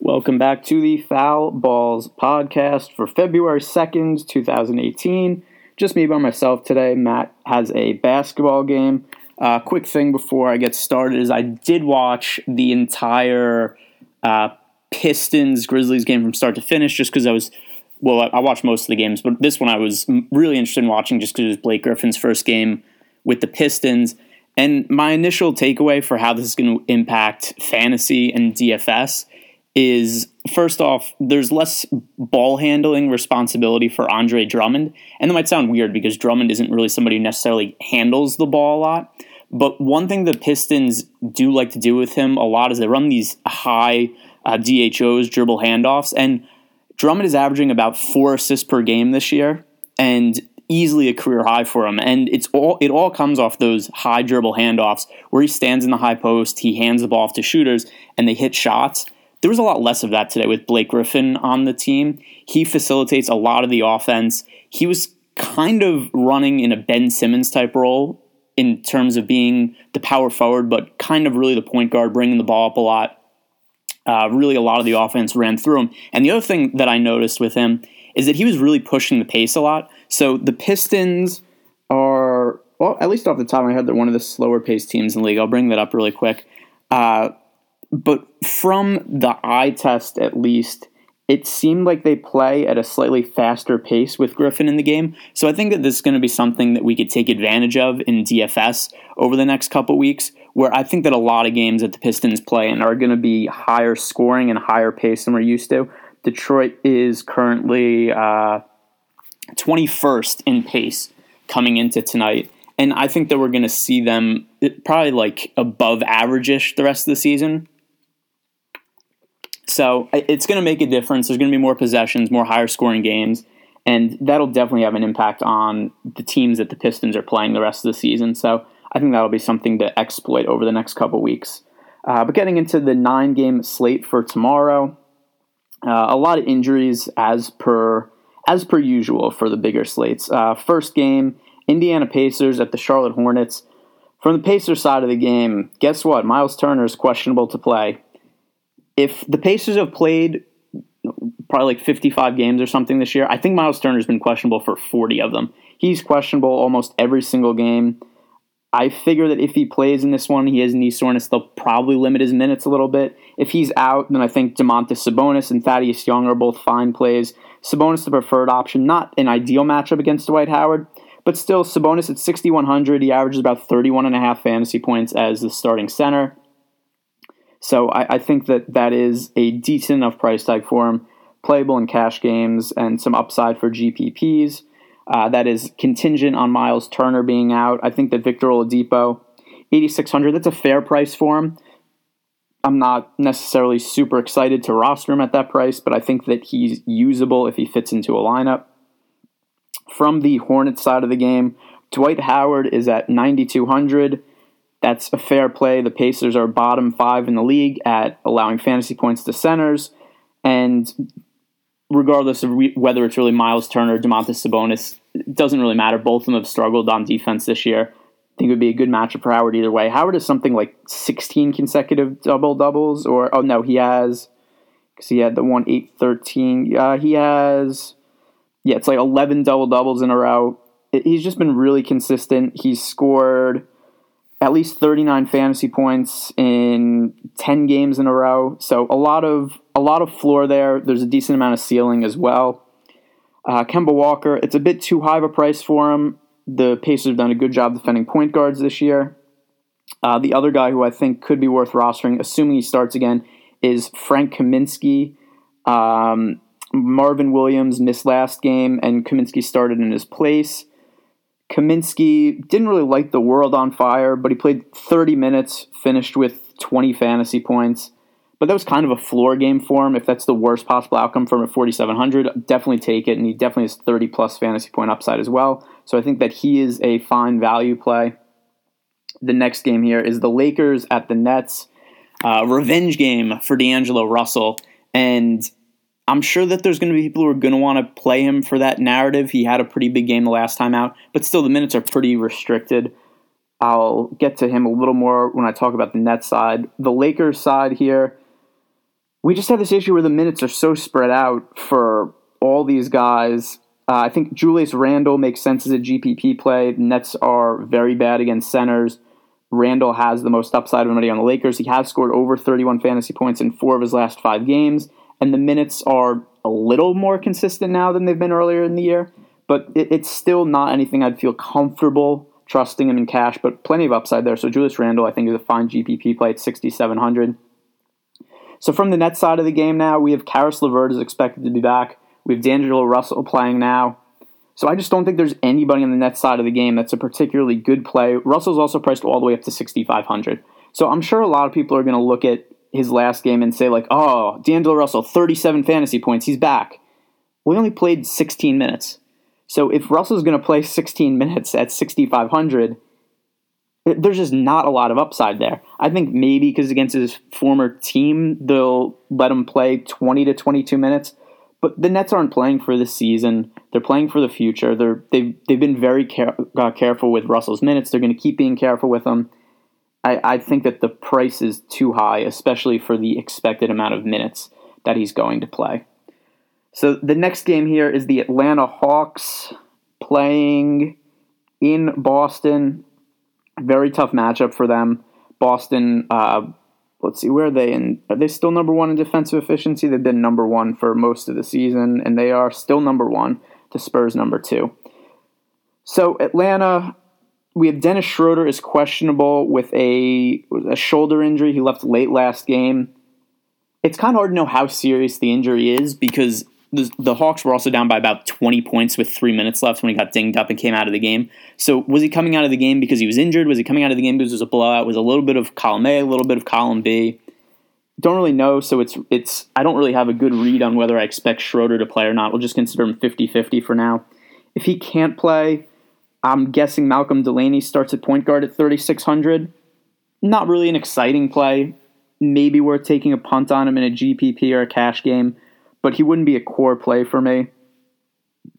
Welcome back to the Foul Balls podcast for February 2nd, 2018. Just me by myself today. Matt has a basketball game. Uh, quick thing before I get started is I did watch the entire uh, Pistons Grizzlies game from start to finish just because I was, well, I watched most of the games, but this one I was really interested in watching just because it was Blake Griffin's first game with the Pistons. And my initial takeaway for how this is going to impact fantasy and DFS is first off, there's less ball handling responsibility for Andre Drummond. And that might sound weird because Drummond isn't really somebody who necessarily handles the ball a lot. But one thing the Pistons do like to do with him a lot is they run these high uh, DHOs, dribble handoffs. And Drummond is averaging about four assists per game this year. And easily a career high for him. And it's all it all comes off those high dribble handoffs where he stands in the high post, he hands the ball off to shooters, and they hit shots. There was a lot less of that today with Blake Griffin on the team. He facilitates a lot of the offense. He was kind of running in a Ben Simmons type role in terms of being the power forward, but kind of really the point guard, bringing the ball up a lot. Uh, really, a lot of the offense ran through him. And the other thing that I noticed with him is that he was really pushing the pace a lot. So the Pistons are, well, at least off the top of my head, they're one of the slower paced teams in the league. I'll bring that up really quick. Uh, but from the eye test, at least, it seemed like they play at a slightly faster pace with Griffin in the game. So I think that this is going to be something that we could take advantage of in DFS over the next couple weeks, where I think that a lot of games that the Pistons play in are going to be higher scoring and higher pace than we're used to. Detroit is currently uh, 21st in pace coming into tonight. And I think that we're going to see them probably like above average-ish the rest of the season. So it's going to make a difference. There's going to be more possessions, more higher scoring games, and that'll definitely have an impact on the teams that the Pistons are playing the rest of the season. So I think that'll be something to exploit over the next couple weeks. Uh, but getting into the nine game slate for tomorrow, uh, a lot of injuries as per as per usual for the bigger slates. Uh, first game, Indiana Pacers at the Charlotte Hornets. From the Pacers side of the game, guess what? Miles Turner is questionable to play. If the Pacers have played probably like 55 games or something this year, I think Miles Turner's been questionable for 40 of them. He's questionable almost every single game. I figure that if he plays in this one, he has knee soreness. They'll probably limit his minutes a little bit. If he's out, then I think Domantas Sabonis and Thaddeus Young are both fine plays. Sabonis the preferred option, not an ideal matchup against Dwight Howard, but still Sabonis at 6100. He averages about 31 and a half fantasy points as the starting center. So I, I think that that is a decent enough price tag for him, playable in cash games and some upside for GPPs. Uh, that is contingent on Miles Turner being out. I think that Victor Oladipo, 8600 that's a fair price for him. I'm not necessarily super excited to roster him at that price, but I think that he's usable if he fits into a lineup. From the Hornets side of the game, Dwight Howard is at 9,200. That's a fair play. The Pacers are bottom five in the league at allowing fantasy points to centers. And regardless of re- whether it's really Miles Turner or Domantas Sabonis, it doesn't really matter. Both of them have struggled on defense this year. I think it would be a good matchup for Howard either way. Howard has something like 16 consecutive double doubles, or oh no, he has because he had the one eight thirteen. Uh, he has yeah, it's like 11 double doubles in a row. He's just been really consistent. He's scored at least 39 fantasy points in 10 games in a row. So a lot of a lot of floor there. There's a decent amount of ceiling as well. Uh, Kemba Walker, it's a bit too high of a price for him. The Pacers have done a good job defending point guards this year. Uh, the other guy who I think could be worth rostering, assuming he starts again, is Frank Kaminsky. Um, Marvin Williams missed last game, and Kaminsky started in his place. Kaminsky didn't really light the world on fire, but he played 30 minutes, finished with 20 fantasy points. But that was kind of a floor game for him. If that's the worst possible outcome from at 4,700, definitely take it. And he definitely has 30 plus fantasy point upside as well. So I think that he is a fine value play. The next game here is the Lakers at the Nets. Uh, revenge game for D'Angelo Russell. And I'm sure that there's going to be people who are going to want to play him for that narrative. He had a pretty big game the last time out, but still the minutes are pretty restricted. I'll get to him a little more when I talk about the Nets side. The Lakers side here, we just have this issue where the minutes are so spread out for all these guys. Uh, I think Julius Randle makes sense as a GPP play. The Nets are very bad against centers. Randle has the most upside of anybody on the Lakers. He has scored over 31 fantasy points in four of his last five games, and the minutes are a little more consistent now than they've been earlier in the year. But it, it's still not anything I'd feel comfortable trusting him in cash, but plenty of upside there. So Julius Randle, I think, is a fine GPP play at 6,700. So from the net side of the game now, we have Caris LeVert is expected to be back. We have D'Angelo Russell playing now. So I just don't think there's anybody on the net side of the game that's a particularly good play. Russell's also priced all the way up to 6,500. So I'm sure a lot of people are going to look at his last game and say like, "Oh, D'Angelo Russell, 37 fantasy points, he's back." We only played 16 minutes. So if Russell's going to play 16 minutes at 6,500, there's just not a lot of upside there. I think maybe because against his former team, they'll let him play 20 to 22 minutes. But the Nets aren't playing for the season. They're playing for the future. They're they've they've been very care, uh, careful with Russell's minutes. They're going to keep being careful with him. I, I think that the price is too high, especially for the expected amount of minutes that he's going to play. So the next game here is the Atlanta Hawks playing in Boston. Very tough matchup for them. Boston, uh, let's see, where are they? In, are they still number one in defensive efficiency? They've been number one for most of the season, and they are still number one to Spurs number two. So Atlanta, we have Dennis Schroeder is questionable with a, a shoulder injury. He left late last game. It's kind of hard to know how serious the injury is because the, the Hawks were also down by about 20 points with three minutes left when he got dinged up and came out of the game. So was he coming out of the game because he was injured? Was he coming out of the game because it was a blowout? Was a little bit of column A, a little bit of column B? Don't really know. So it's it's I don't really have a good read on whether I expect Schroeder to play or not. We'll just consider him 50-50 for now. If he can't play, I'm guessing Malcolm Delaney starts at point guard at 3600. Not really an exciting play. Maybe worth taking a punt on him in a GPP or a cash game but he wouldn't be a core play for me.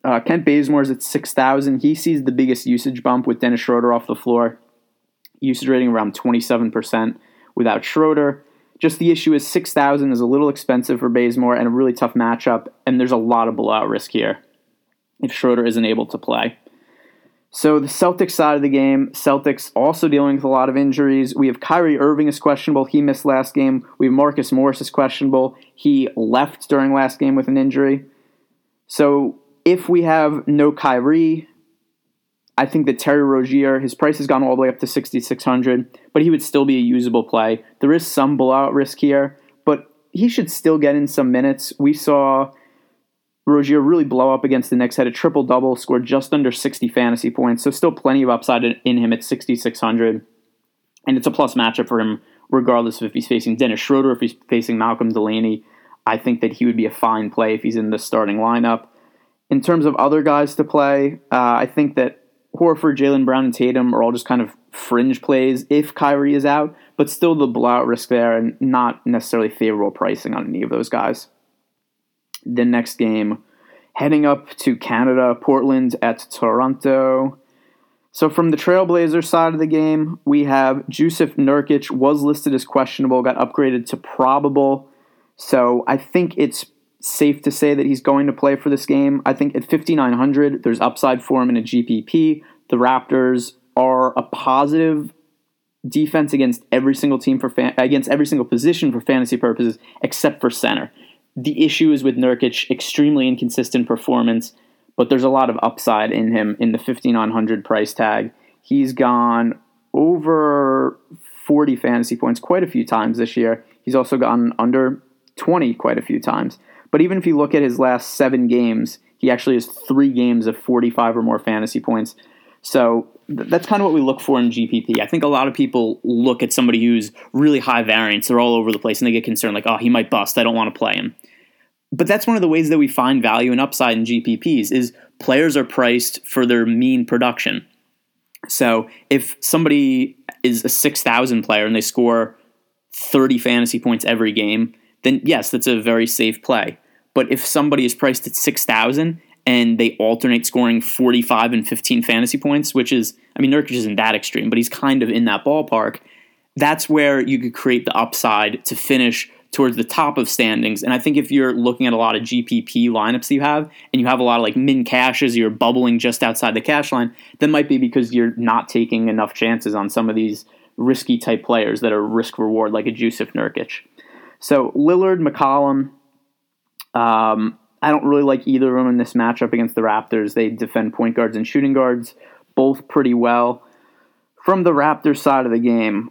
Uh, Kent Bazemore's at 6,000. He sees the biggest usage bump with Dennis Schroeder off the floor. Usage rating around 27% without Schroeder. Just the issue is 6,000 is a little expensive for Bazemore and a really tough matchup, and there's a lot of blowout risk here if Schroeder isn't able to play. So the Celtics side of the game, Celtics also dealing with a lot of injuries. We have Kyrie Irving is questionable. He missed last game. We have Marcus Morris is questionable. He left during last game with an injury. So if we have no Kyrie, I think that Terry Rozier, his price has gone all the way up to 6,600, but he would still be a usable play. There is some blowout risk here, but he should still get in some minutes. We saw Rozier really blow up against the Knicks, had a triple double, scored just under 60 fantasy points, so still plenty of upside in him at 6,600. And it's a plus matchup for him, regardless of if he's facing Dennis Schroeder, if he's facing Malcolm Delaney. I think that he would be a fine play if he's in the starting lineup. In terms of other guys to play, uh, I think that Horford, Jaylen Brown, and Tatum are all just kind of fringe plays if Kyrie is out, but still the blowout risk there and not necessarily favorable pricing on any of those guys the next game, heading up to Canada, Portland at Toronto. So from the Trailblazer side of the game, we have Jusuf Nurkic was listed as questionable, got upgraded to probable. So I think it's safe to say that he's going to play for this game. I think at 5900, there's upside for him in a GPP. The Raptors are a positive defense against every single team for fan- against every single position for fantasy purposes except for center. The issue is with Nurkic, extremely inconsistent performance, but there's a lot of upside in him in the 5900 price tag. He's gone over 40 fantasy points quite a few times this year. He's also gone under 20 quite a few times. But even if you look at his last seven games, he actually has three games of 45 or more fantasy points. So th- that's kind of what we look for in GPP. I think a lot of people look at somebody who's really high variance, they're all over the place, and they get concerned like, oh, he might bust. I don't want to play him. But that's one of the ways that we find value and upside in GPPs is players are priced for their mean production. So if somebody is a 6,000 player and they score 30 fantasy points every game, then yes, that's a very safe play. But if somebody is priced at 6,000 and they alternate scoring 45 and 15 fantasy points, which is, I mean, Nurkic isn't that extreme, but he's kind of in that ballpark, that's where you could create the upside to finish towards the top of standings. And I think if you're looking at a lot of GPP lineups you have, and you have a lot of like min cashes, you're bubbling just outside the cash line, that might be because you're not taking enough chances on some of these risky type players that are risk reward, like a Jusuf Nurkic. So Lillard, McCollum, um, I don't really like either of them in this matchup against the Raptors. They defend point guards and shooting guards both pretty well. From the Raptors side of the game,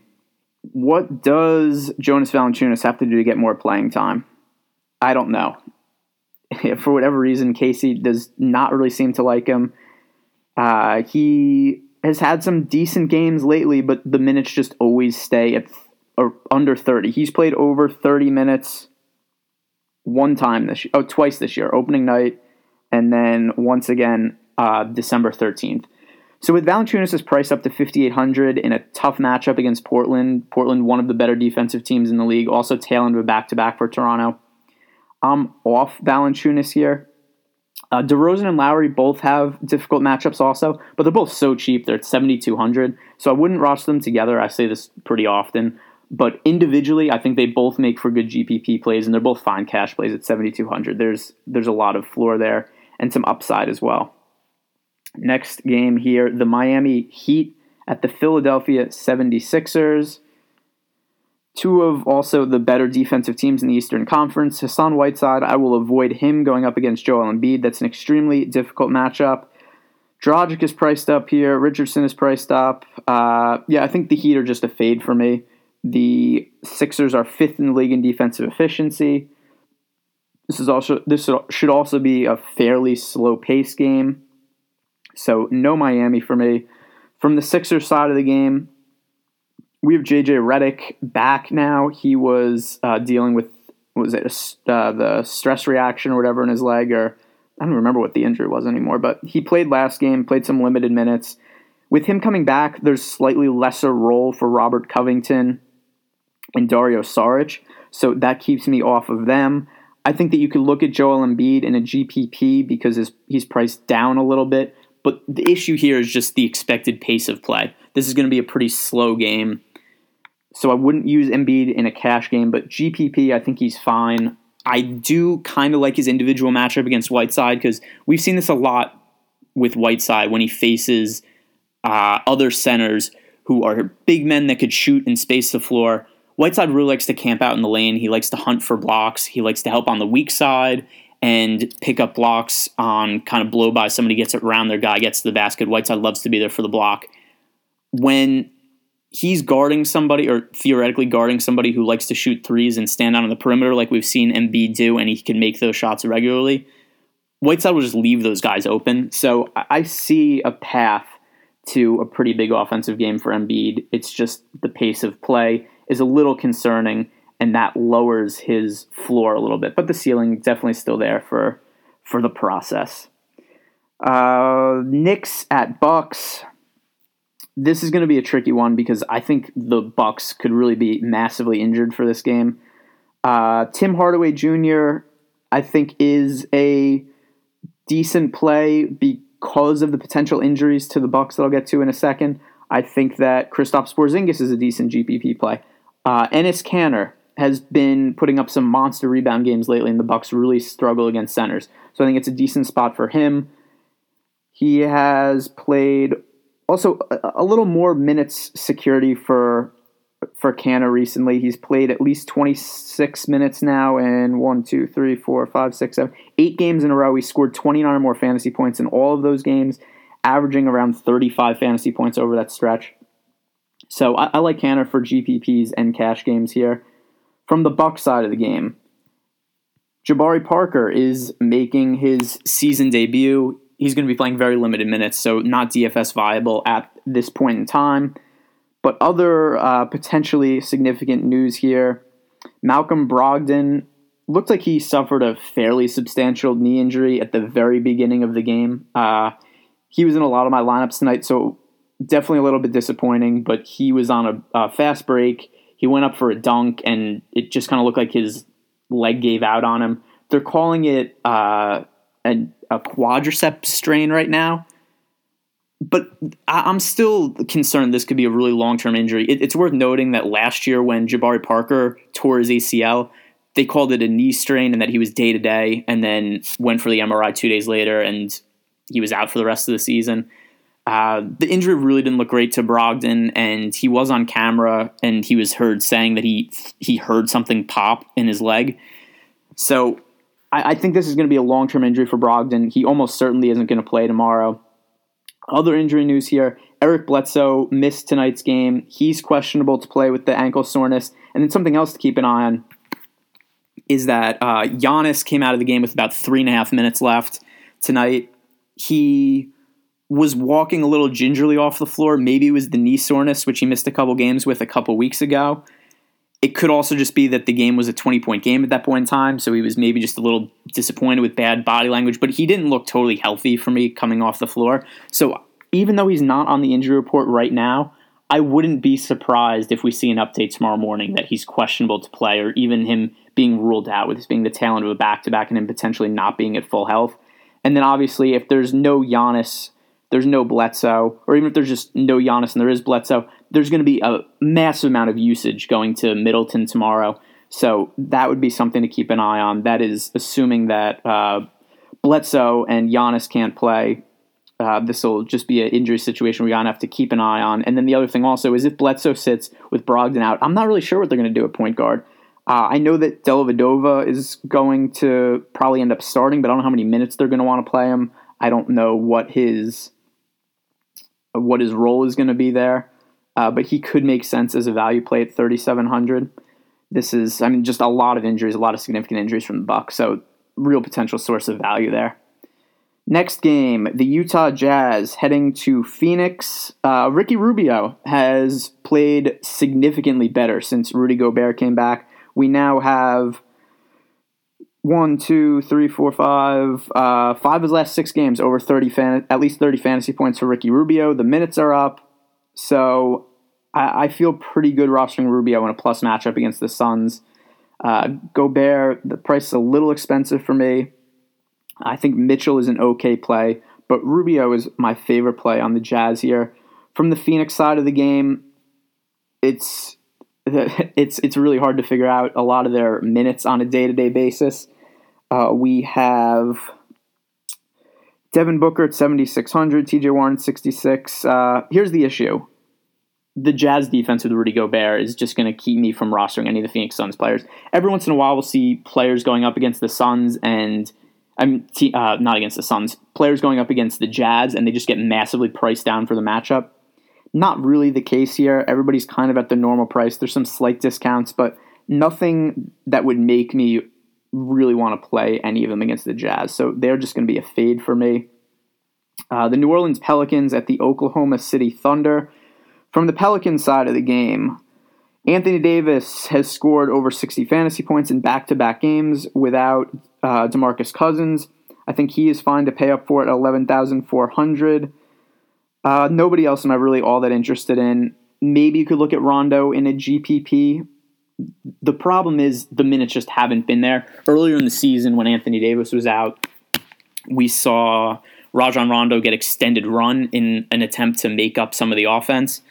what does Jonas Valanciunas have to do to get more playing time? I don't know. For whatever reason, Casey does not really seem to like him. Uh, he has had some decent games lately, but the minutes just always stay at or under 30. He's played over 30 minutes one time this year, oh, twice this year, opening night, and then once again uh, December 13th. So with Valanciunas' price up to 5,800 in a tough matchup against Portland, Portland one of the better defensive teams in the league, also tail end of a back-to-back for Toronto. I'm off Valanciunas here. Uh, DeRozan and Lowry both have difficult matchups also, but they're both so cheap. They're at 7,200, so I wouldn't rush them together. I say this pretty often. But individually, I think they both make for good GPP plays, and they're both fine cash plays at 7,200. There's, there's a lot of floor there and some upside as well. Next game here the Miami Heat at the Philadelphia 76ers. Two of also the better defensive teams in the Eastern Conference. Hassan Whiteside, I will avoid him going up against Joel Embiid. That's an extremely difficult matchup. Dragic is priced up here. Richardson is priced up. Uh, yeah, I think the Heat are just a fade for me. The Sixers are fifth in the league in defensive efficiency. This is also this should also be a fairly slow pace game. So no Miami for me. From the Sixers side of the game, we have JJ Redick back now. He was uh, dealing with was it uh, the stress reaction or whatever in his leg, or I don't remember what the injury was anymore. But he played last game, played some limited minutes. With him coming back, there's slightly lesser role for Robert Covington and Dario Saric, so that keeps me off of them. I think that you could look at Joel Embiid in a GPP because his, he's priced down a little bit. But the issue here is just the expected pace of play. This is going to be a pretty slow game. So I wouldn't use Embiid in a cash game, but GPP, I think he's fine. I do kind of like his individual matchup against Whiteside because we've seen this a lot with Whiteside when he faces uh, other centers who are big men that could shoot and space the floor. Whiteside really likes to camp out in the lane. He likes to hunt for blocks. He likes to help on the weak side and pick up blocks on kind of blow by. Somebody gets it around their guy, gets to the basket. Whiteside loves to be there for the block. When he's guarding somebody or theoretically guarding somebody who likes to shoot threes and stand out on the perimeter like we've seen Embiid do, and he can make those shots regularly, Whiteside will just leave those guys open. So I see a path to a pretty big offensive game for Embiid. It's just the pace of play is a little concerning and that lowers his floor a little bit. But the ceiling definitely still there for for the process. Uh, Knicks at Bucks. This is going to be a tricky one because I think the Bucks could really be massively injured for this game. Uh, Tim Hardaway Jr. I think is a decent play because of the potential injuries to the Bucks that I'll get to in a second. I think that Kristaps Porzingis is a decent GPP play. Uh, Enes Kanter has been putting up some monster rebound games lately, and the Bucks really struggle against centers. So I think it's a decent spot for him. He has played also a, little more minutes security for for Kanter recently. He's played at least 26 minutes now in one, two, three, four, five, six, seven, eight games in a row. He scored 29 or more fantasy points in all of those games, averaging around 35 fantasy points over that stretch. So I, I like Kanter for GPPs and cash games here. From the Buck side of the game, Jabari Parker is making his season debut. He's going to be playing very limited minutes, so not DFS viable at this point in time. But other uh, potentially significant news here Malcolm Brogdon looked like he suffered a fairly substantial knee injury at the very beginning of the game. Uh, he was in a lot of my lineups tonight, so definitely a little bit disappointing, but he was on a, a fast break he went up for a dunk, and it just kind of looked like his leg gave out on him. They're calling it uh, a, a quadricep strain right now, but I, am still concerned this could be a really long term injury. It, it's worth noting that last year when Jabari Parker tore his ACL, they called it a knee strain and that he was day to day, and then went for the MRI two days later, and he was out for the rest of the season. Uh, the injury really didn't look great to Brogdon, and he was on camera, and he was heard saying that he he heard something pop in his leg. So I, I think this is going to be a long term injury for Brogdon. He almost certainly isn't going to play tomorrow. Other injury news here Eric Bledsoe missed tonight's game. He's questionable to play with the ankle soreness. And then something else to keep an eye on is that uh, Giannis came out of the game with about three and a half minutes left tonight. He was walking a little gingerly off the floor. Maybe it was the knee soreness, which he missed a couple games with a couple weeks ago. It could also just be that the game was a 20 point game at that point in time, so he was maybe just a little disappointed with bad body language, but he didn't look totally healthy for me coming off the floor. So even though he's not on the injury report right now, I wouldn't be surprised if we see an update tomorrow morning that he's questionable to play, or even him being ruled out with this being the tail end of a back to back and him potentially not being at full health. And then obviously, if there's no Giannis, there's no Bledsoe, or even if there's just no Giannis and there is Bledsoe, there's going to be a massive amount of usage going to Middleton tomorrow. So that would be something to keep an eye on. That is assuming that uh, Bledsoe and Giannis can't play. Uh, this will just be an injury situation we're going to have to keep an eye on. And then the other thing also is if Bledsoe sits with Brogdon out, I'm not really sure what they're going to do at point guard. Uh, I know that Dellavedova is going to probably end up starting, but I don't know how many minutes they're going to want to play him. I don't know what his what his role is going to be there uh, but he could make sense as a value play at 3,700. This is, I mean, just a lot of injuries, a lot of significant injuries from the Bucks, so real potential source of value there. Next game, the Utah Jazz heading to Phoenix. Uh, Ricky Rubio has played significantly better since Rudy Gobert came back. We now have one, two, three, four, five, uh, five of his last six games over 30 fan- at least 30 fantasy points for Ricky Rubio. The minutes are up. So I, I feel pretty good rostering Rubio in a plus matchup against the Suns. Uh, Gobert, the price is a little expensive for me. I think Mitchell is an okay play, but Rubio is my favorite play on the Jazz here. From the Phoenix side of the game, it's it's it's really hard to figure out a lot of their minutes on a day to day basis. Uh, we have Devin Booker at 7,600, TJ Warren at 66. Uh, here's the issue the Jazz defense with Rudy Gobert is just going to keep me from rostering any of the Phoenix Suns players. Every once in a while, we'll see players going up against the Suns and I'm uh, not against the Suns, players going up against the Jazz, and they just get massively priced down for the matchup. Not really the case here. Everybody's kind of at the normal price. There's some slight discounts, but nothing that would make me really want to play any of them against the Jazz. So they're just going to be a fade for me. Uh, the New Orleans Pelicans at the Oklahoma City Thunder. From the Pelicans side of the game, Anthony Davis has scored over 60 fantasy points in back to back games without uh, Demarcus Cousins. I think he is fine to pay up for at 11,400. Uh, nobody else am I really all that interested in. Maybe you could look at Rondo in a GPP the problem is the minutes just haven't been there. Earlier in the season, when Anthony Davis was out, we saw Rajon Rondo get extended run in an attempt to make up some of the offense.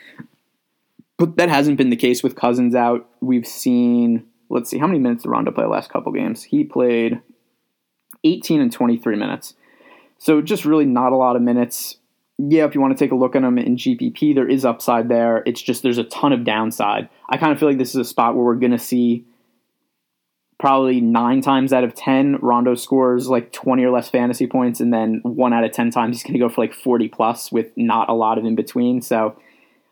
But that hasn't been the case with Cousins out. We've seen, let's see, how many minutes did Rondo play the last couple games? He played 18 and 23 minutes. So just really not a lot of minutes yeah, if you want to take a look at them in GPP, there is upside there. It's just there's a ton of downside. I kind of feel like this is a spot where we're going to see probably nine times out of 10, Rondo scores like 20 or less fantasy points, and then one out of 10 times he's going to go for like 40 plus with not a lot of in between. So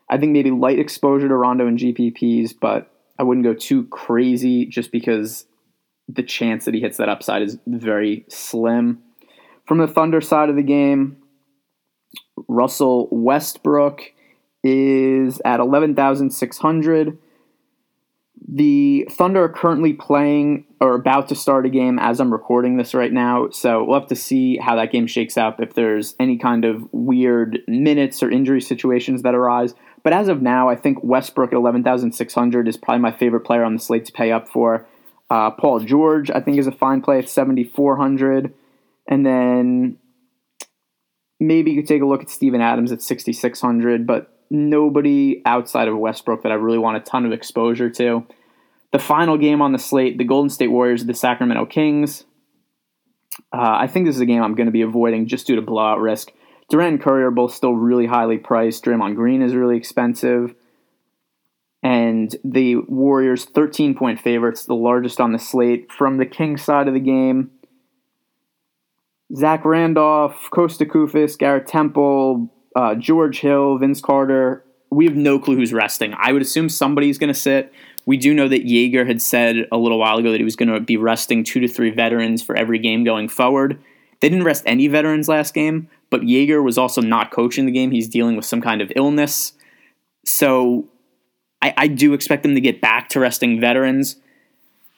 I think maybe light exposure to Rondo and GPPs, but I wouldn't go too crazy just because the chance that he hits that upside is very slim. From the Thunder side of the game, Russell Westbrook is at 11,600. The Thunder are currently playing or about to start a game as I'm recording this right now. So we'll have to see how that game shakes out if there's any kind of weird minutes or injury situations that arise. But as of now, I think Westbrook at 11,600 is probably my favorite player on the slate to pay up for. Uh, Paul George, I think, is a fine play at 7,400. And then maybe you could take a look at Steven Adams at 6,600, but nobody outside of Westbrook that I really want a ton of exposure to. The final game on the slate, the Golden State Warriors, the Sacramento Kings. Uh, I think this is a game I'm going to be avoiding just due to blowout risk. Durant and Curry are both still really highly priced. Draymond Green is really expensive. And the Warriors, 13 point favorites, the largest on the slate. From the Kings side of the game, Zach Randolph, Costa Koufos, Garrett Temple, uh, George Hill, Vince Carter. We have no clue who's resting. I would assume somebody's going to sit. We do know that Joerger had said a little while ago that he was going to be resting two to three veterans for every game going forward. They didn't rest any veterans last game, but Joerger was also not coaching the game. He's dealing with some kind of illness. So I, I do expect them to get back to resting veterans.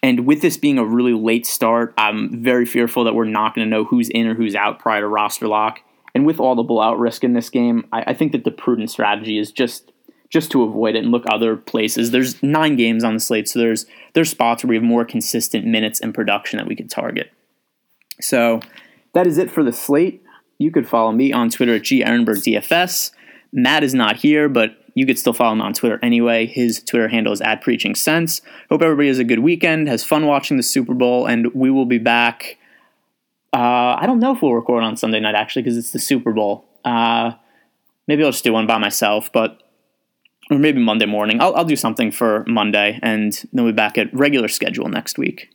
And with this being a really late start, I'm very fearful that we're not going to know who's in or who's out prior to roster lock. And with all the blowout risk in this game, I, I think that the prudent strategy is just just to avoid it and look other places. There's nine games on the slate, so there's there's spots where we have more consistent minutes and production that we could target. So that is it for the slate. You could follow me on Twitter at GErenbergDFS. Matt is not here, but you could still follow him on Twitter anyway. His Twitter handle is at Preaching Sense. Hope everybody has a good weekend, has fun watching the Super Bowl, and we will be back. Uh, I don't know if we'll record on Sunday night actually because it's the Super Bowl. Uh, maybe I'll just do one by myself, but or maybe Monday morning. I'll, I'll do something for Monday, and then we'll be back at regular schedule next week.